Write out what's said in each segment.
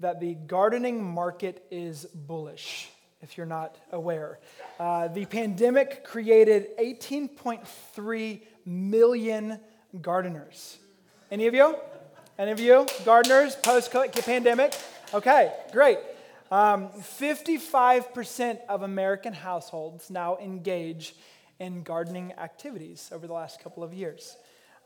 that the gardening market is bullish, if you're not aware. Uh, the pandemic created 18.3 million gardeners. Any of you? Any of you? Gardeners post pandemic? Okay, great. Um, 55% of American households now engage in gardening activities over the last couple of years.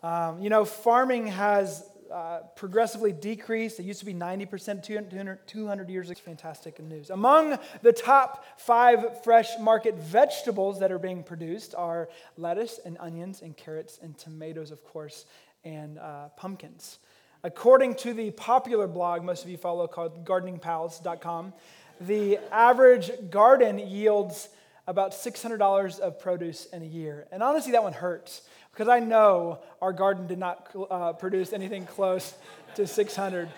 Um, you know, farming has uh, progressively decreased. It used to be 90% 200, 200 years ago. It's fantastic news. Among the top five fresh market vegetables that are being produced are lettuce and onions and carrots and tomatoes, of course, and uh, pumpkins. According to the popular blog most of you follow called gardeningpals.com, the average garden yields about $600 of produce in a year. And honestly, that one hurts because I know our garden did not uh, produce anything close to 600.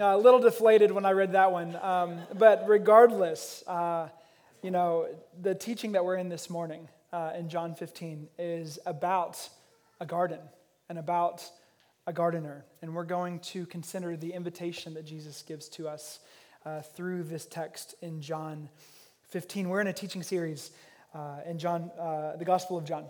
A little deflated when I read that one. Um, but regardless, uh, you know, the teaching that we're in this morning uh, in John 15 is about a garden and about a gardener. And we're going to consider the invitation that Jesus gives to us uh, through this text in John 15. We're in a teaching series uh, in John, uh, the Gospel of John,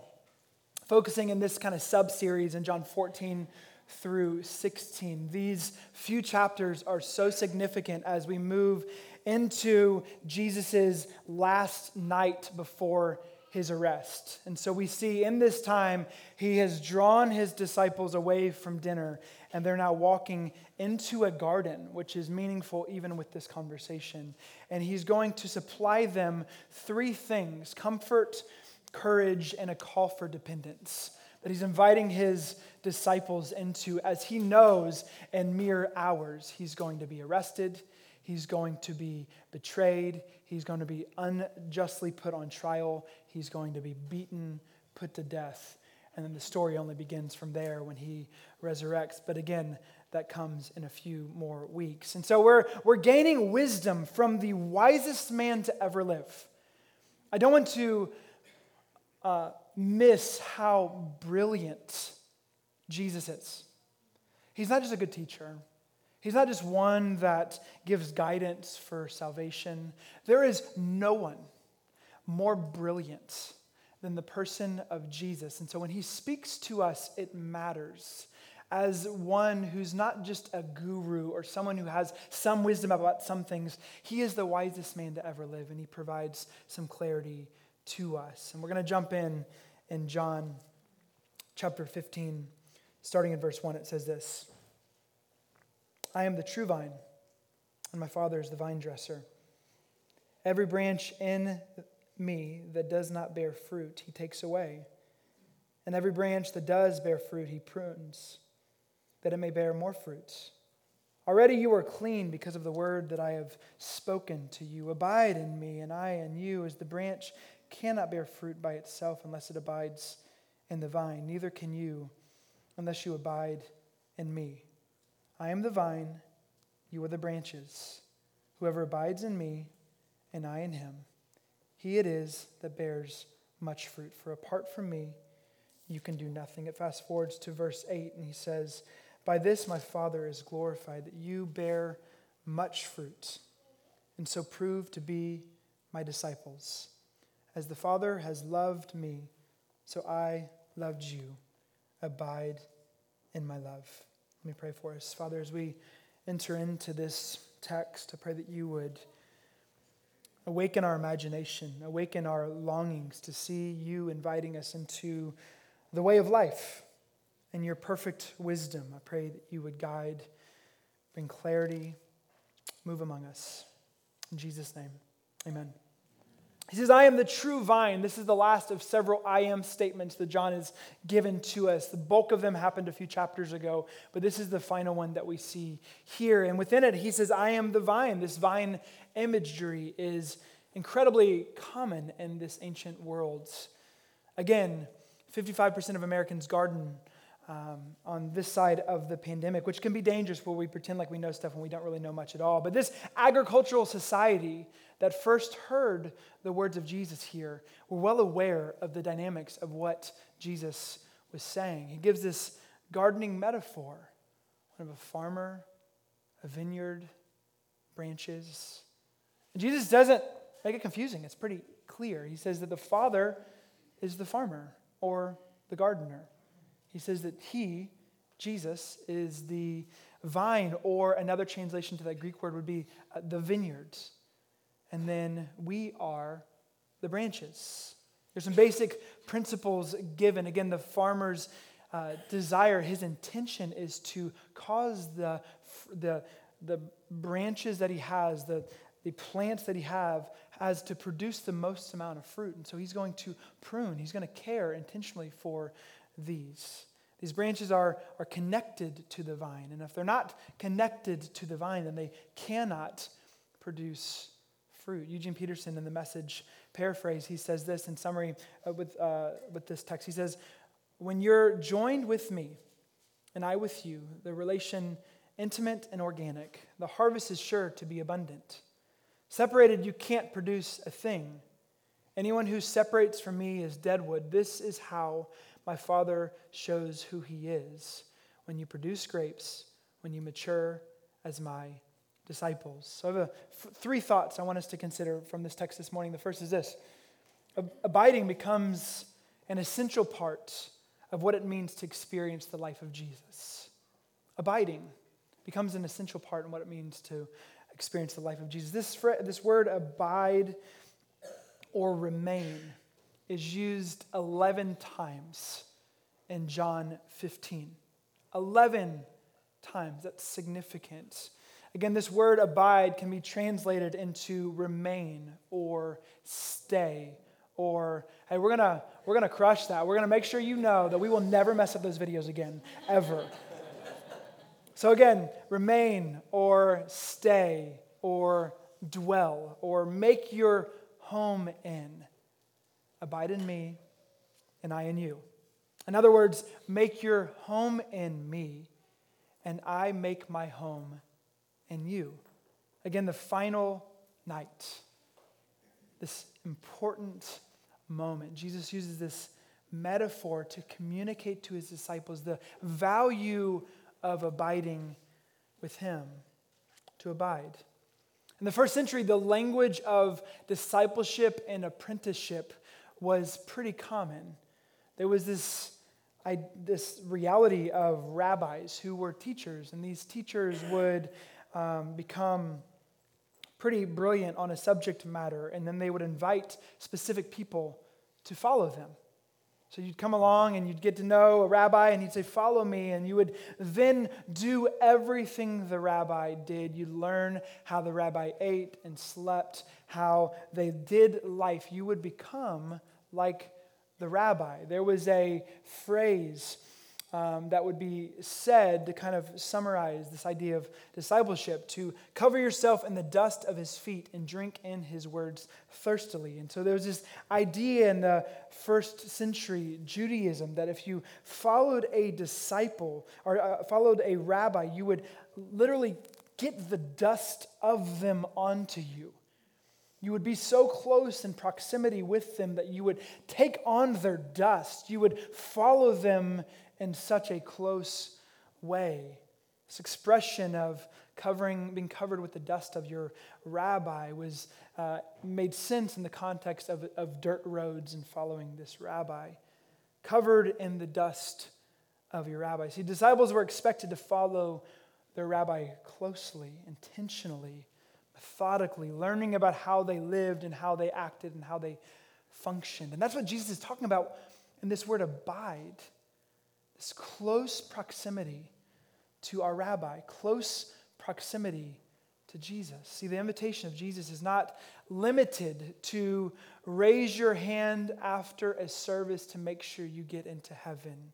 focusing in this kind of sub series in John 14 through 16. These few chapters are so significant as we move into Jesus' last night before his arrest. And so we see in this time, he has drawn his disciples away from dinner, and they're now walking into a garden, which is meaningful even with this conversation. And he's going to supply them three things comfort, courage, and a call for dependence that he's inviting his disciples into as he knows in mere hours he's going to be arrested, he's going to be betrayed, he's going to be unjustly put on trial, he's going to be beaten, put to death. And then the story only begins from there when he resurrects. But again, that comes in a few more weeks. And so we're, we're gaining wisdom from the wisest man to ever live. I don't want to uh, miss how brilliant Jesus is. He's not just a good teacher, he's not just one that gives guidance for salvation. There is no one more brilliant than the person of Jesus. And so when he speaks to us, it matters. As one who's not just a guru or someone who has some wisdom about some things, he is the wisest man to ever live, and he provides some clarity to us. And we're going to jump in in John chapter 15, starting in verse 1. It says this I am the true vine, and my Father is the vine dresser. Every branch in me that does not bear fruit, he takes away. And every branch that does bear fruit, he prunes, that it may bear more fruits. Already you are clean because of the word that I have spoken to you. Abide in me, and I in you, as the branch cannot bear fruit by itself unless it abides in the vine. Neither can you unless you abide in me. I am the vine, you are the branches. Whoever abides in me, and I in him he it is that bears much fruit. For apart from me, you can do nothing. It fast forwards to verse 8, and he says, By this my Father is glorified, that you bear much fruit, and so prove to be my disciples. As the Father has loved me, so I loved you. Abide in my love. Let me pray for us. Father, as we enter into this text, I pray that you would. Awaken our imagination, awaken our longings to see you inviting us into the way of life and your perfect wisdom. I pray that you would guide, bring clarity, move among us. In Jesus' name, amen. He says, I am the true vine. This is the last of several I am statements that John has given to us. The bulk of them happened a few chapters ago, but this is the final one that we see here. And within it, he says, I am the vine. This vine imagery is incredibly common in this ancient world. Again, 55% of Americans garden um, on this side of the pandemic, which can be dangerous where we pretend like we know stuff and we don't really know much at all. But this agricultural society that first heard the words of Jesus here were well aware of the dynamics of what Jesus was saying. He gives this gardening metaphor of a farmer, a vineyard, branches. And Jesus doesn't make it confusing, it's pretty clear. He says that the Father is the farmer or the gardener. He says that He, Jesus, is the vine, or another translation to that Greek word would be uh, the vineyards. And then we are the branches. There's some basic principles given. Again, the farmer's uh, desire, his intention is to cause the, the, the branches that he has, the, the plants that he have, has to produce the most amount of fruit. And so he's going to prune, he's going to care intentionally for these. These branches are, are connected to the vine. And if they're not connected to the vine, then they cannot produce fruit. Eugene Peterson, in the message paraphrase, he says this in summary uh, with, uh, with this text. He says, When you're joined with me and I with you, the relation intimate and organic, the harvest is sure to be abundant. Separated, you can't produce a thing. Anyone who separates from me is dead wood. This is how my Father shows who he is. When you produce grapes, when you mature as my disciples. So I have three thoughts I want us to consider from this text this morning. The first is this Abiding becomes an essential part of what it means to experience the life of Jesus. Abiding becomes an essential part in what it means to experience the life of Jesus. This, this word abide or remain is used 11 times in John 15. 11 times. That's significant. Again, this word abide can be translated into remain or stay or hey, we're gonna we're gonna crush that. We're gonna make sure you know that we will never mess up those videos again, ever. so again, remain or stay or dwell or make your home in. Abide in me, and I in you. In other words, make your home in me, and I make my home in you. Again, the final night, this important moment. Jesus uses this metaphor to communicate to his disciples the value of abiding with him, to abide. In the first century, the language of discipleship and apprenticeship was pretty common. There was this, I, this reality of rabbis who were teachers, and these teachers would um, become pretty brilliant on a subject matter, and then they would invite specific people to follow them. So you'd come along and you'd get to know a rabbi, and he'd say, Follow me. And you would then do everything the rabbi did. You'd learn how the rabbi ate and slept, how they did life. You would become like the rabbi. There was a phrase um, that would be said to kind of summarize this idea of discipleship to cover yourself in the dust of his feet and drink in his words thirstily. And so there was this idea in the first century Judaism that if you followed a disciple or uh, followed a rabbi, you would literally get the dust of them onto you. You would be so close in proximity with them that you would take on their dust. You would follow them in such a close way. This expression of covering, being covered with the dust of your rabbi was uh, made sense in the context of, of dirt roads and following this rabbi. Covered in the dust of your rabbi. See, disciples were expected to follow their rabbi closely, intentionally, methodically, learning about how they lived and how they acted and how they functioned. And that's what Jesus is talking about in this word abide this close proximity to our rabbi, close proximity to Jesus. See, the invitation of Jesus is not limited to raise your hand after a service to make sure you get into heaven.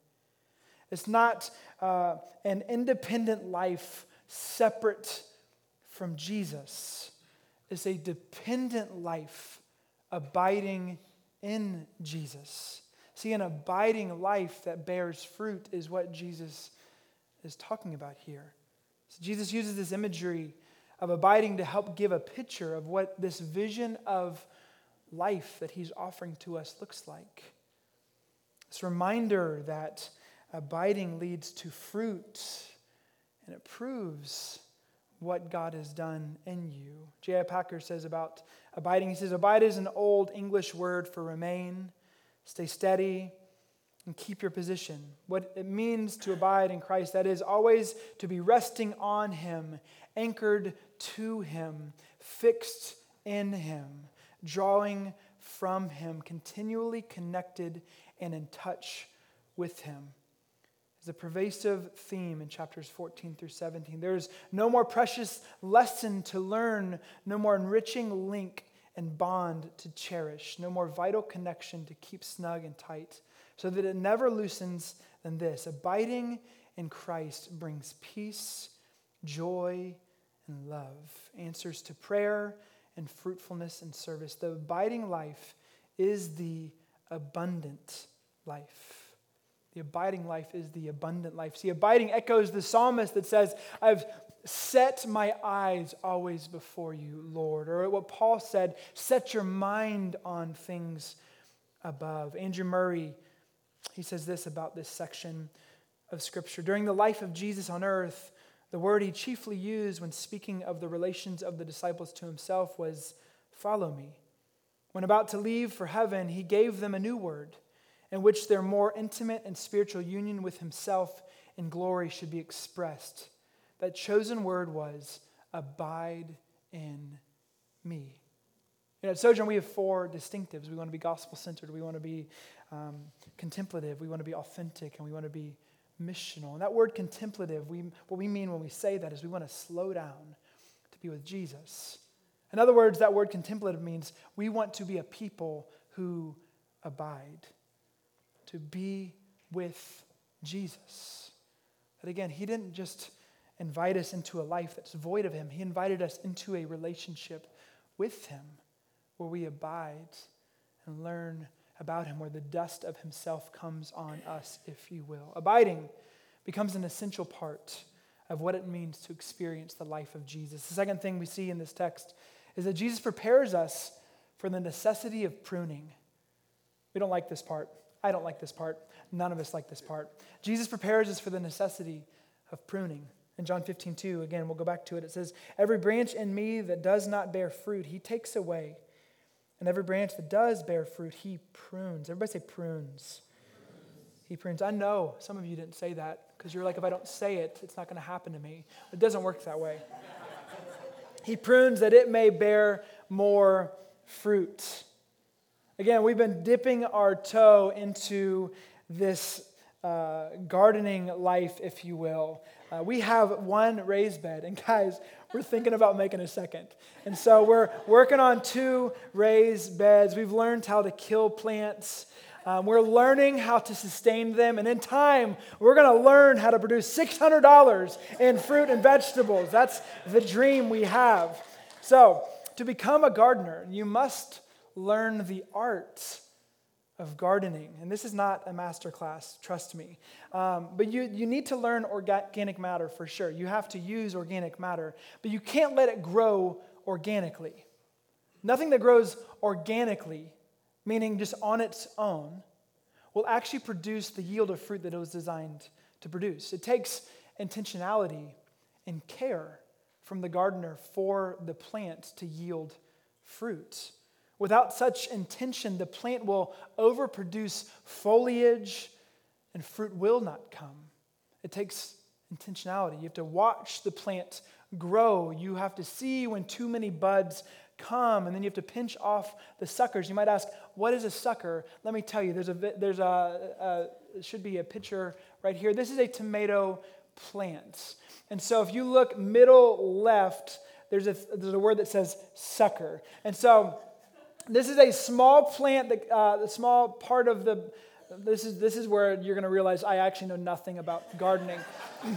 It's not uh, an independent life separate from Jesus. It's a dependent life abiding in Jesus. See, an abiding life that bears fruit is what Jesus is talking about here. So Jesus uses this imagery of abiding to help give a picture of what this vision of life that he's offering to us looks like. This reminder that abiding leads to fruit and it proves what God has done in you. J.I. Packer says about abiding, he says, Abide is an old English word for remain, stay steady, and keep your position. What it means to abide in Christ, that is always to be resting on Him, anchored to Him, fixed in Him, drawing from Him, continually connected and in touch with Him. Is a pervasive theme in chapters 14 through 17. There's no more precious lesson to learn, no more enriching link and bond to cherish, no more vital connection to keep snug and tight, so that it never loosens than this. Abiding in Christ brings peace, joy, and love, answers to prayer and fruitfulness and service. The abiding life is the abundant life. The abiding life is the abundant life. See, abiding echoes the psalmist that says, I've set my eyes always before you, Lord. Or what Paul said, set your mind on things above. Andrew Murray, he says this about this section of Scripture. During the life of Jesus on earth, the word he chiefly used when speaking of the relations of the disciples to himself was, Follow me. When about to leave for heaven, he gave them a new word in which their more intimate and spiritual union with himself in glory should be expressed. That chosen word was, Abide in me. You know, at Sojourn, we have four distinctives. We want to be gospel centered, we want to be um, contemplative, we want to be authentic, and we want to be missional. And that word contemplative, we, what we mean when we say that is we want to slow down to be with Jesus. In other words, that word contemplative means we want to be a people who abide, to be with Jesus. That again, He didn't just invite us into a life that's void of Him, He invited us into a relationship with Him where we abide and learn about him, where the dust of himself comes on us, if you will. Abiding becomes an essential part of what it means to experience the life of Jesus. The second thing we see in this text is that Jesus prepares us for the necessity of pruning. We don't like this part. I don't like this part. None of us like this part. Jesus prepares us for the necessity of pruning. In John 15, 2, again, we'll go back to it. It says, Every branch in me that does not bear fruit, he takes away. And every branch that does bear fruit, he prunes. Everybody say prunes. He prunes. I know some of you didn't say that because you're like, if I don't say it, it's not going to happen to me. It doesn't work that way. he prunes that it may bear more fruit. Again, we've been dipping our toe into this uh, gardening life, if you will. Uh, we have one raised bed, and guys, we're thinking about making a second. And so we're working on two raised beds. We've learned how to kill plants. Um, we're learning how to sustain them. And in time, we're going to learn how to produce $600 in fruit and vegetables. That's the dream we have. So, to become a gardener, you must learn the art of gardening. And this is not a master class, trust me. Um, but you, you need to learn organic matter for sure. You have to use organic matter, but you can't let it grow organically. Nothing that grows organically, meaning just on its own, will actually produce the yield of fruit that it was designed to produce. It takes intentionality and care from the gardener for the plant to yield fruit. Without such intention, the plant will overproduce foliage and fruit will not come. It takes intentionality. You have to watch the plant grow. You have to see when too many buds come, and then you have to pinch off the suckers. You might ask, What is a sucker? Let me tell you, there's a, there's a, a should be a picture right here. This is a tomato plant. And so if you look middle left, there's a, there's a word that says sucker. And so this is a small plant, uh, the small part of the, this is, this is where you're going to realize I actually know nothing about gardening.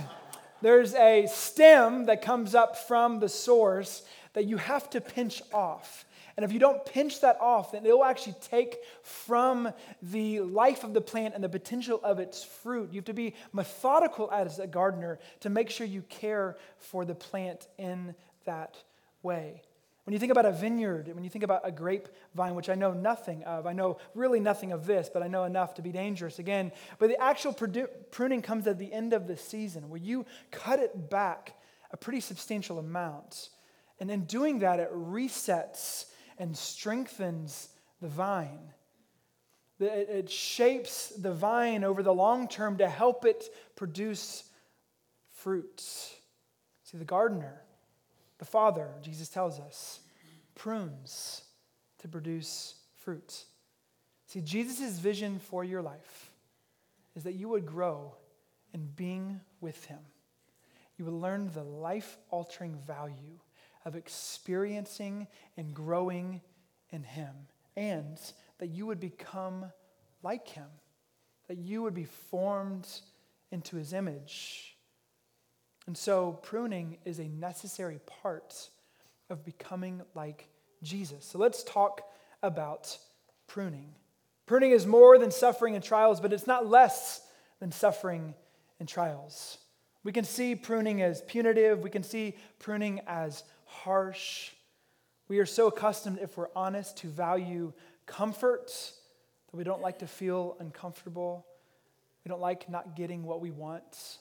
There's a stem that comes up from the source that you have to pinch off. And if you don't pinch that off, then it will actually take from the life of the plant and the potential of its fruit. You have to be methodical as a gardener to make sure you care for the plant in that way. When you think about a vineyard, when you think about a grapevine, which I know nothing of, I know really nothing of this, but I know enough to be dangerous again. But the actual pruning comes at the end of the season where you cut it back a pretty substantial amount. And in doing that, it resets and strengthens the vine. It shapes the vine over the long term to help it produce fruits. See, the gardener, the father, Jesus tells us, prunes to produce fruit. See, Jesus' vision for your life is that you would grow in being with him. You would learn the life altering value of experiencing and growing in him, and that you would become like him, that you would be formed into his image. And so, pruning is a necessary part of becoming like Jesus. So, let's talk about pruning. Pruning is more than suffering and trials, but it's not less than suffering and trials. We can see pruning as punitive, we can see pruning as harsh. We are so accustomed, if we're honest, to value comfort that we don't like to feel uncomfortable. We don't like not getting what we want,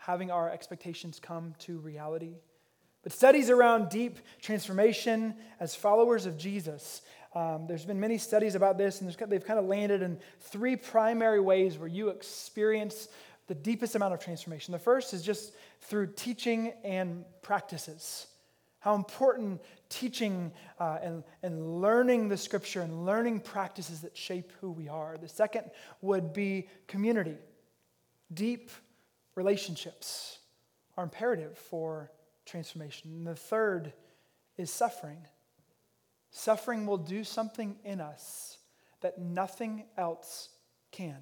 having our expectations come to reality. But studies around deep transformation as followers of Jesus, um, there's been many studies about this, and they've kind of landed in three primary ways where you experience the deepest amount of transformation. The first is just through teaching and practices. How important teaching uh, and, and learning the scripture and learning practices that shape who we are. The second would be community. Deep relationships are imperative for transformation. And the third is suffering. Suffering will do something in us that nothing else can.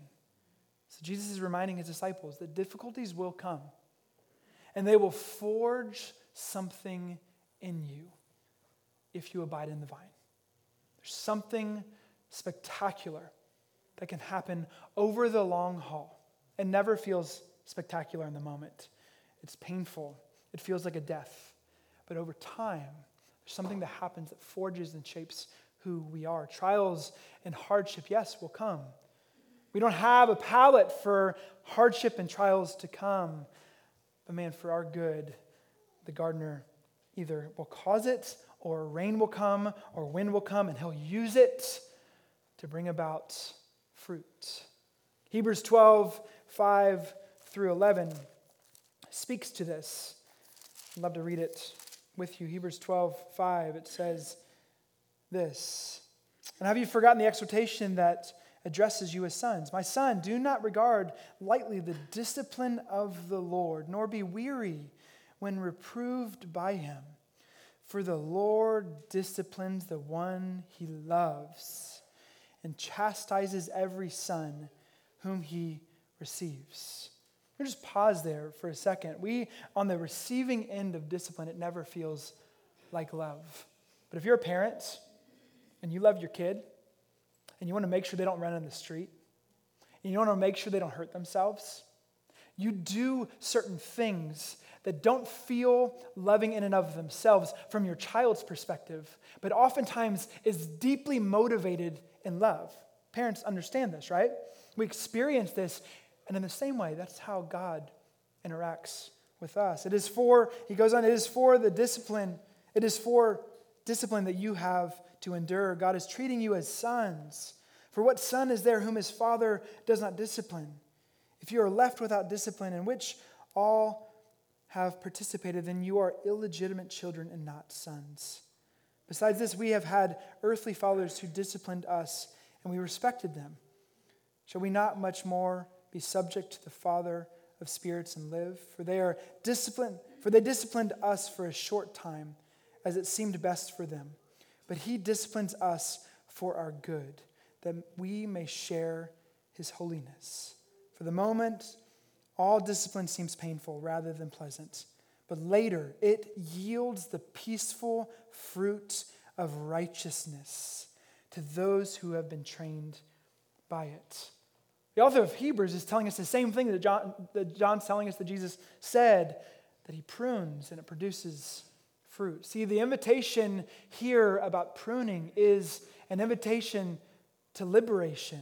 So Jesus is reminding his disciples that difficulties will come and they will forge something in you if you abide in the vine. There's something spectacular that can happen over the long haul. and never feels spectacular in the moment. It's painful. It feels like a death. But over time, there's something that happens that forges and shapes who we are. Trials and hardship, yes, will come. We don't have a palate for hardship and trials to come. But man, for our good, the gardener either will cause it, or rain will come, or wind will come, and he'll use it to bring about fruit. Hebrews 12, 5 through 11 speaks to this. I'd love to read it with you. Hebrews 12, 5, it says this. And have you forgotten the exhortation that addresses you as sons? My son, do not regard lightly the discipline of the Lord, nor be weary when reproved by him. For the Lord disciplines the one he loves and chastises every son whom he receives. Just pause there for a second. We, on the receiving end of discipline, it never feels like love. But if you're a parent and you love your kid and you want to make sure they don't run in the street and you want to make sure they don't hurt themselves, you do certain things that don't feel loving in and of themselves from your child's perspective, but oftentimes is deeply motivated in love. Parents understand this, right? We experience this and in the same way, that's how God interacts with us. It is for, he goes on, it is for the discipline, it is for discipline that you have to endure. God is treating you as sons. For what son is there whom his father does not discipline? If you are left without discipline, in which all have participated, then you are illegitimate children and not sons. Besides this, we have had earthly fathers who disciplined us, and we respected them. Shall we not much more? Be subject to the Father of spirits and live, for they are disciplined, for they disciplined us for a short time, as it seemed best for them. But he disciplines us for our good, that we may share his holiness. For the moment, all discipline seems painful rather than pleasant, but later it yields the peaceful fruit of righteousness to those who have been trained by it. The author of Hebrews is telling us the same thing that, John, that John's telling us that Jesus said that he prunes and it produces fruit. See, the invitation here about pruning is an invitation to liberation.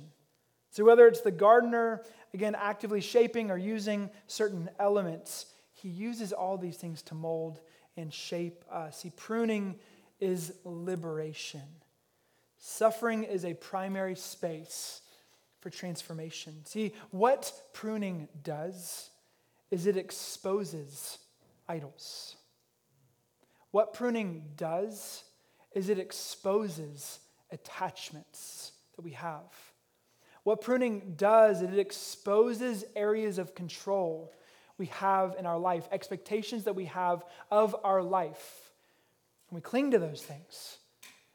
So, whether it's the gardener, again, actively shaping or using certain elements, He uses all these things to mold and shape us. See, pruning is liberation. Suffering is a primary space for transformation. See, what pruning does is it exposes idols. What pruning does is it exposes attachments that we have. What pruning does is it exposes areas of control we have in our life, expectations that we have of our life. And we cling to those things.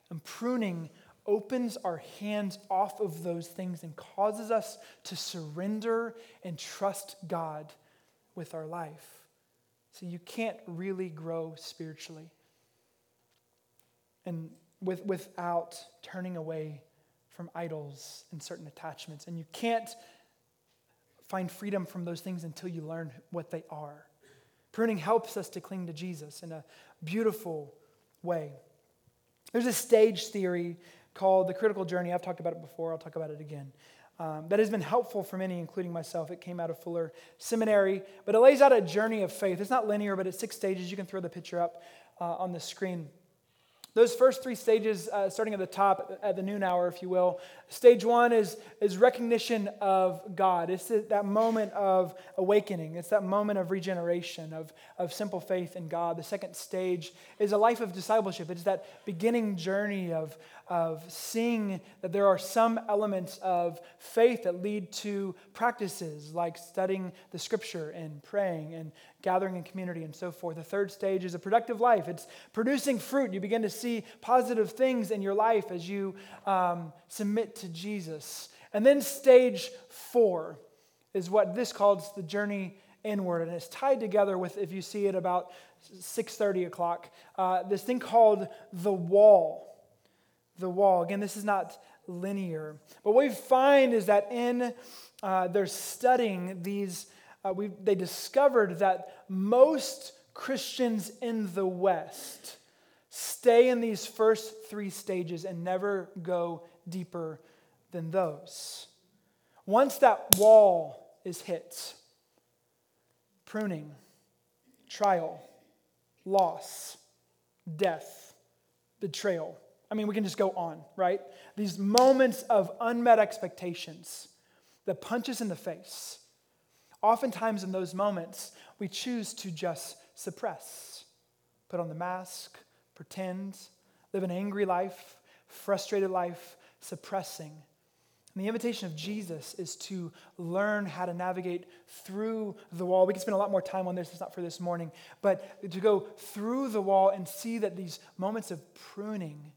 And pruning opens our hands off of those things and causes us to surrender and trust God with our life. So you can't really grow spiritually and with, without turning away from idols and certain attachments. And you can't find freedom from those things until you learn what they are. Pruning helps us to cling to Jesus in a beautiful way. There's a stage theory called the critical journey. I've talked about it before, I'll talk about it again. Um, that has been helpful for many, including myself. It came out of Fuller Seminary, but it lays out a journey of faith. It's not linear, but it's six stages. You can throw the picture up uh, on the screen. Those first three stages, uh, starting at the top, at the noon hour, if you will. Stage one is, is recognition of God. It's that moment of awakening, it's that moment of regeneration, of, of simple faith in God. The second stage is a life of discipleship. It's that beginning journey of, of seeing that there are some elements of faith that lead to practices like studying the scripture and praying and gathering in community and so forth. The third stage is a productive life. It's producing fruit. You begin to see positive things in your life as you um, submit to Jesus. And then stage four is what this calls the journey inward, and it's tied together with, if you see it about 6:30 o'clock, uh, this thing called the wall the wall. Again, this is not linear. But what we find is that in uh, their studying these, uh, they discovered that most Christians in the West stay in these first three stages and never go deeper than those. Once that wall is hit, pruning, trial, loss, death, betrayal, I mean, we can just go on, right? These moments of unmet expectations the punches in the face. Oftentimes, in those moments, we choose to just suppress, put on the mask, pretend, live an angry life, frustrated life, suppressing. And the invitation of Jesus is to learn how to navigate through the wall. We can spend a lot more time on this, it's not for this morning, but to go through the wall and see that these moments of pruning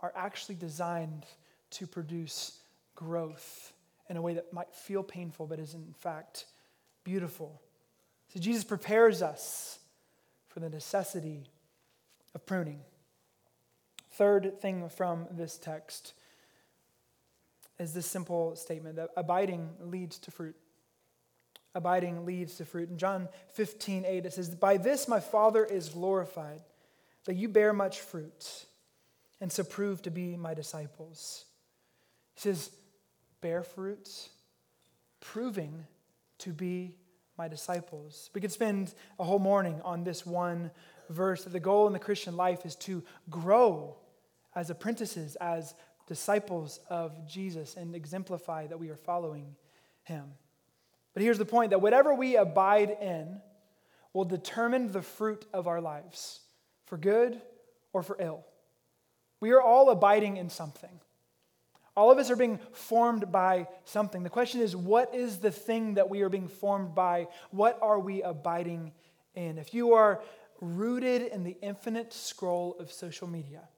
are actually designed to produce growth in a way that might feel painful but is in fact beautiful. So Jesus prepares us for the necessity of pruning. Third thing from this text is this simple statement that abiding leads to fruit. Abiding leads to fruit. In John 15, 8, it says, By this my Father is glorified, that you bear much fruit and so prove to be my disciples. He says, bear fruits, proving to be my disciples. We could spend a whole morning on this one verse that the goal in the Christian life is to grow as apprentices, as disciples of Jesus, and exemplify that we are following him. But here's the point that whatever we abide in will determine the fruit of our lives, for good or for ill. We are all abiding in something. All of us are being formed by something. The question is, what is the thing that we are being formed by? What are we abiding in? If you are rooted in the infinite scroll of social media,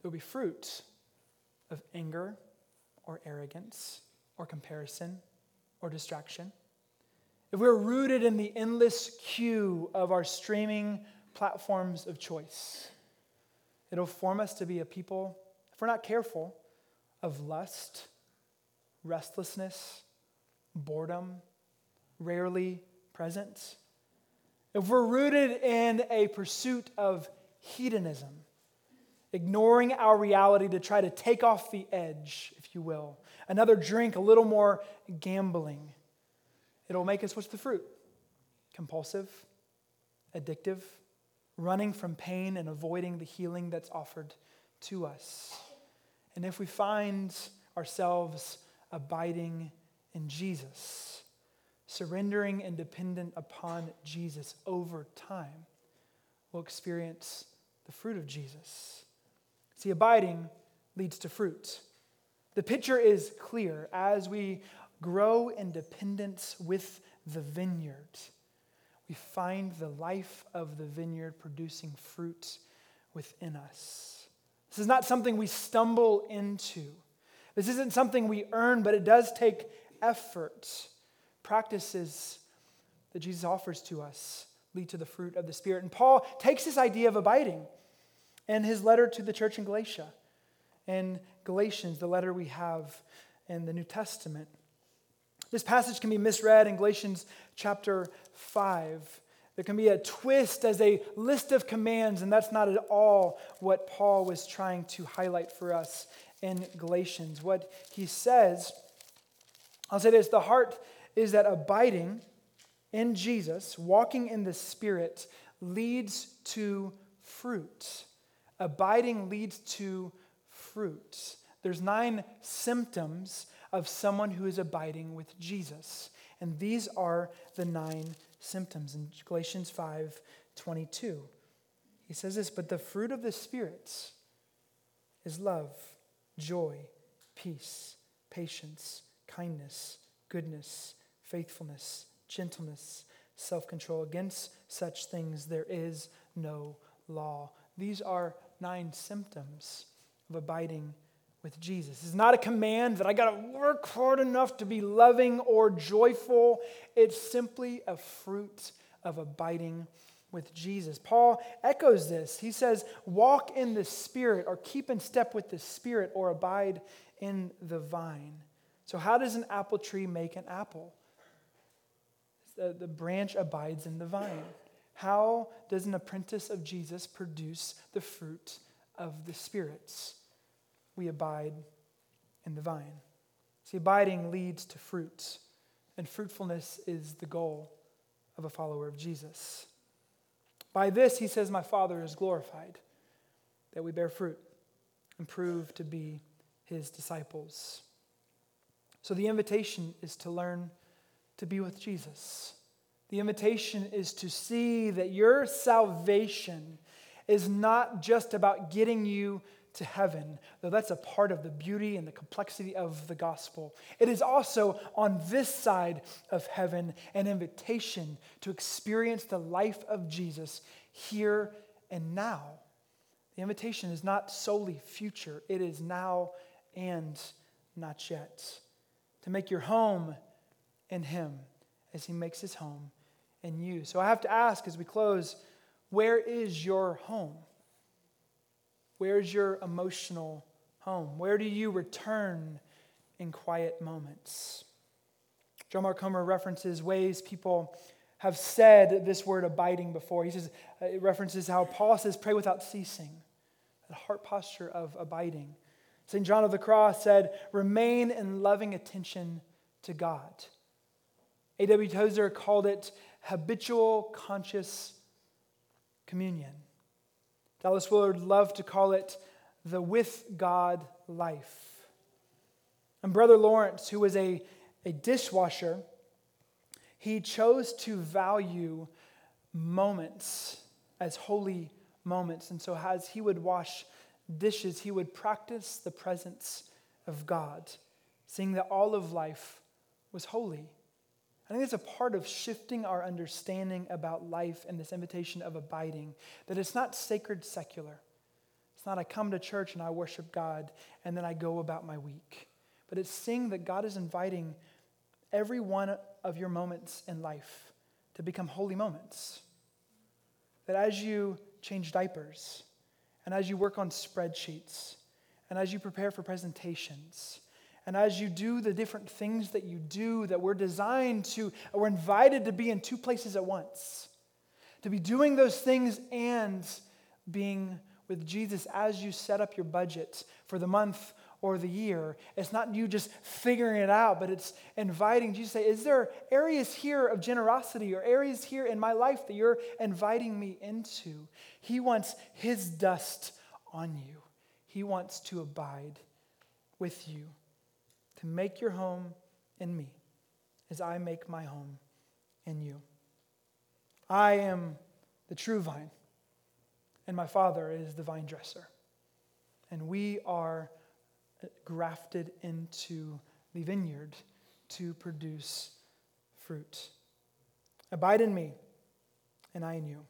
there will be fruit of anger or arrogance or comparison or distraction. If we're rooted in the endless queue of our streaming platforms of choice, It'll form us to be a people, if we're not careful, of lust, restlessness, boredom, rarely presence. If we're rooted in a pursuit of hedonism, ignoring our reality to try to take off the edge, if you will, another drink, a little more gambling, it'll make us what's the fruit? compulsive, addictive, running from pain and avoiding the healing that's offered to us. And if we find ourselves abiding in Jesus, surrendering and dependent upon Jesus over time, we'll experience the fruit of Jesus. See, abiding leads to fruit. The picture is clear as we grow in dependence with the vineyard. We find the life of the vineyard producing fruit within us. This is not something we stumble into. This isn't something we earn, but it does take effort. Practices that Jesus offers to us lead to the fruit of the Spirit. And Paul takes this idea of abiding in his letter to the church in Galatia. In Galatians, the letter we have in the New Testament. This passage can be misread in Galatians chapter 5. There can be a twist as a list of commands, and that's not at all what Paul was trying to highlight for us in Galatians. What he says, I'll say this the heart is that abiding in Jesus, walking in the Spirit, leads to fruit. Abiding leads to fruit. There's nine symptoms of someone who is abiding with Jesus. And these are the nine symptoms in Galatians 5 22. He says this, but the fruit of the spirits is love, joy, peace, patience, kindness, goodness, faithfulness, gentleness, self control. Against such things there is no law. These are nine symptoms of abiding with Jesus. It's not a command that I got to work hard enough to be loving or joyful. It's simply a fruit of abiding with Jesus. Paul echoes this. He says, Walk in the Spirit, or keep in step with the Spirit, or abide in the vine. So, how does an apple tree make an apple? The, the branch abides in the vine. How does an apprentice of Jesus produce the fruit of the spirits? we abide in the vine. See, abiding leads to fruits, and fruitfulness is the goal of a follower of Jesus. By this, he says, My Father is glorified, that we bear fruit and prove to be his disciples. So the invitation is to learn to be with Jesus. The invitation is to see that your salvation is not just about getting you to heaven, though that's a part of the beauty and the complexity of the gospel. It is also on this side of heaven an invitation to experience the life of Jesus here and now. The invitation is not solely future, it is now and not yet. To make your home in Him as He makes His home in you. So I have to ask as we close where is your home? Where's your emotional home? Where do you return in quiet moments? John Mark Comer references ways people have said this word abiding before. He says, uh, it references how Paul says, pray without ceasing, the heart posture of abiding. St. John of the Cross said, remain in loving attention to God. A.W. Tozer called it habitual conscious communion. Dallas Willard loved to call it the with God life. And Brother Lawrence, who was a, a dishwasher, he chose to value moments as holy moments. And so, as he would wash dishes, he would practice the presence of God, seeing that all of life was holy. I think it's a part of shifting our understanding about life and this invitation of abiding, that it's not sacred secular. It's not I come to church and I worship God and then I go about my week. But it's seeing that God is inviting every one of your moments in life to become holy moments. That as you change diapers, and as you work on spreadsheets, and as you prepare for presentations, and as you do the different things that you do, that we're designed to, we're invited to be in two places at once. To be doing those things and being with Jesus as you set up your budget for the month or the year. It's not you just figuring it out, but it's inviting Jesus to say, Is there areas here of generosity or areas here in my life that you're inviting me into? He wants his dust on you, he wants to abide with you, to make your home in me as I make my home in you. I am the true vine, and my Father is the vine dresser. And we are grafted into the vineyard to produce fruit. Abide in me, and I in you.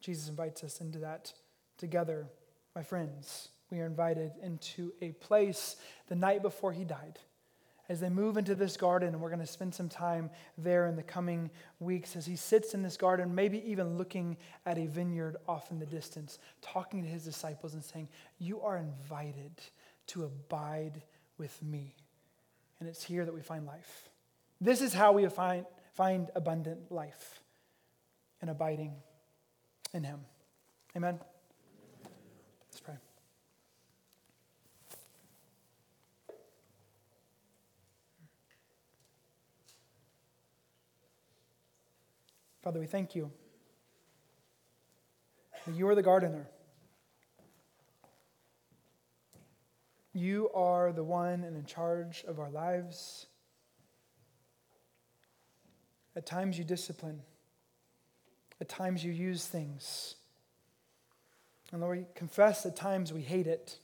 Jesus invites us into that together, my friends. We are invited into a place the night before he died. As they move into this garden, and we're going to spend some time there in the coming weeks, as he sits in this garden, maybe even looking at a vineyard off in the distance, talking to his disciples and saying, You are invited to abide with me. And it's here that we find life. This is how we find, find abundant life and abiding in Him. Amen. Let's pray. Father, we thank you that you are the gardener. You are the one and in charge of our lives. At times you discipline. At times you use things. And Lord, we confess at times we hate it.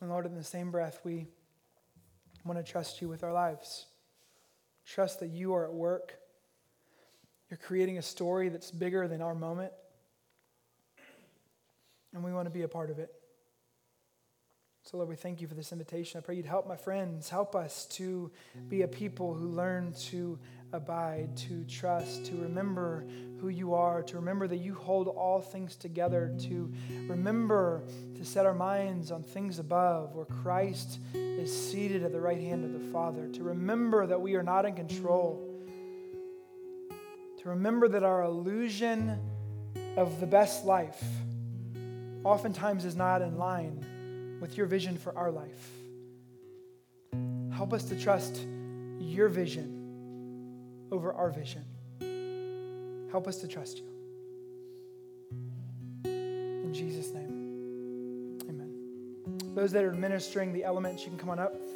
And Lord, in the same breath, we want to trust you with our lives. Trust that you are at work. You're creating a story that's bigger than our moment. And we want to be a part of it. So, Lord, we thank you for this invitation. I pray you'd help my friends, help us to be a people who learn to abide, to trust, to remember who you are, to remember that you hold all things together, to remember to set our minds on things above where Christ is seated at the right hand of the Father, to remember that we are not in control, to remember that our illusion of the best life oftentimes is not in line with your vision for our life. Help us to trust your vision over our vision. Help us to trust you. In Jesus' name, amen. Those that are administering the elements, you can come on up.